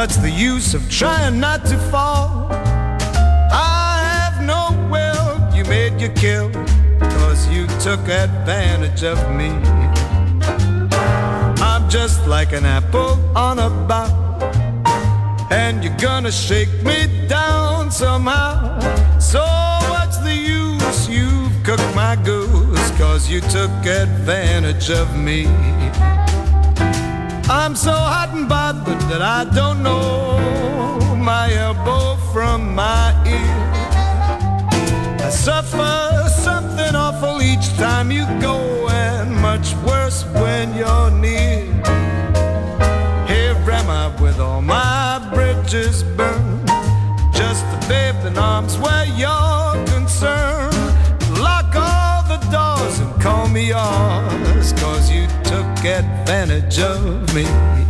What's the use of trying not to fall? I have no will, you made your kill, cause you took advantage of me. I'm just like an apple on a bough, and you're gonna shake me down somehow. So what's the use? You've cooked my goose, cause you took advantage of me. I'm so hot and bothered that I don't know my elbow from my ear. I suffer something awful each time you go, and much worse when you're near. Here am I with all my bridges burned, just a babe in arms where you're took advantage of me.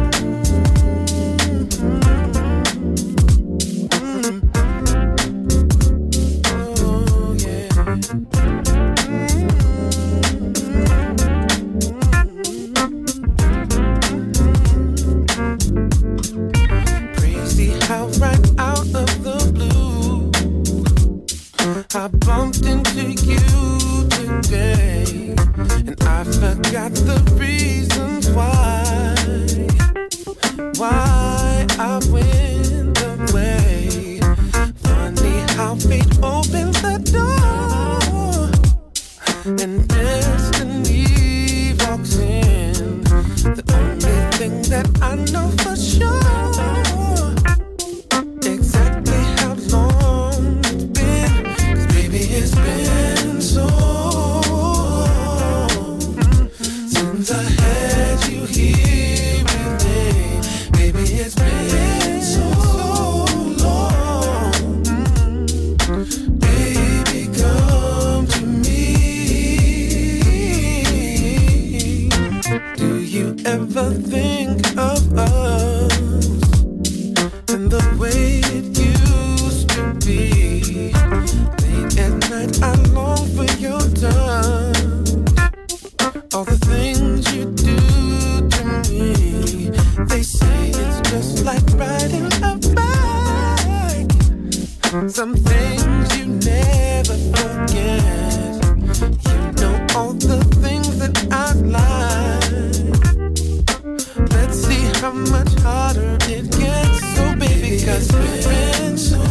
I bumped into you today, and I forgot the reasons why. Why I went away. Funny how fate opens the door, and destiny walks in. The only thing that I know for sure. some things you never forget. You know all the things that I've lied. Let's see how much harder it gets. So, baby, cause we're friends.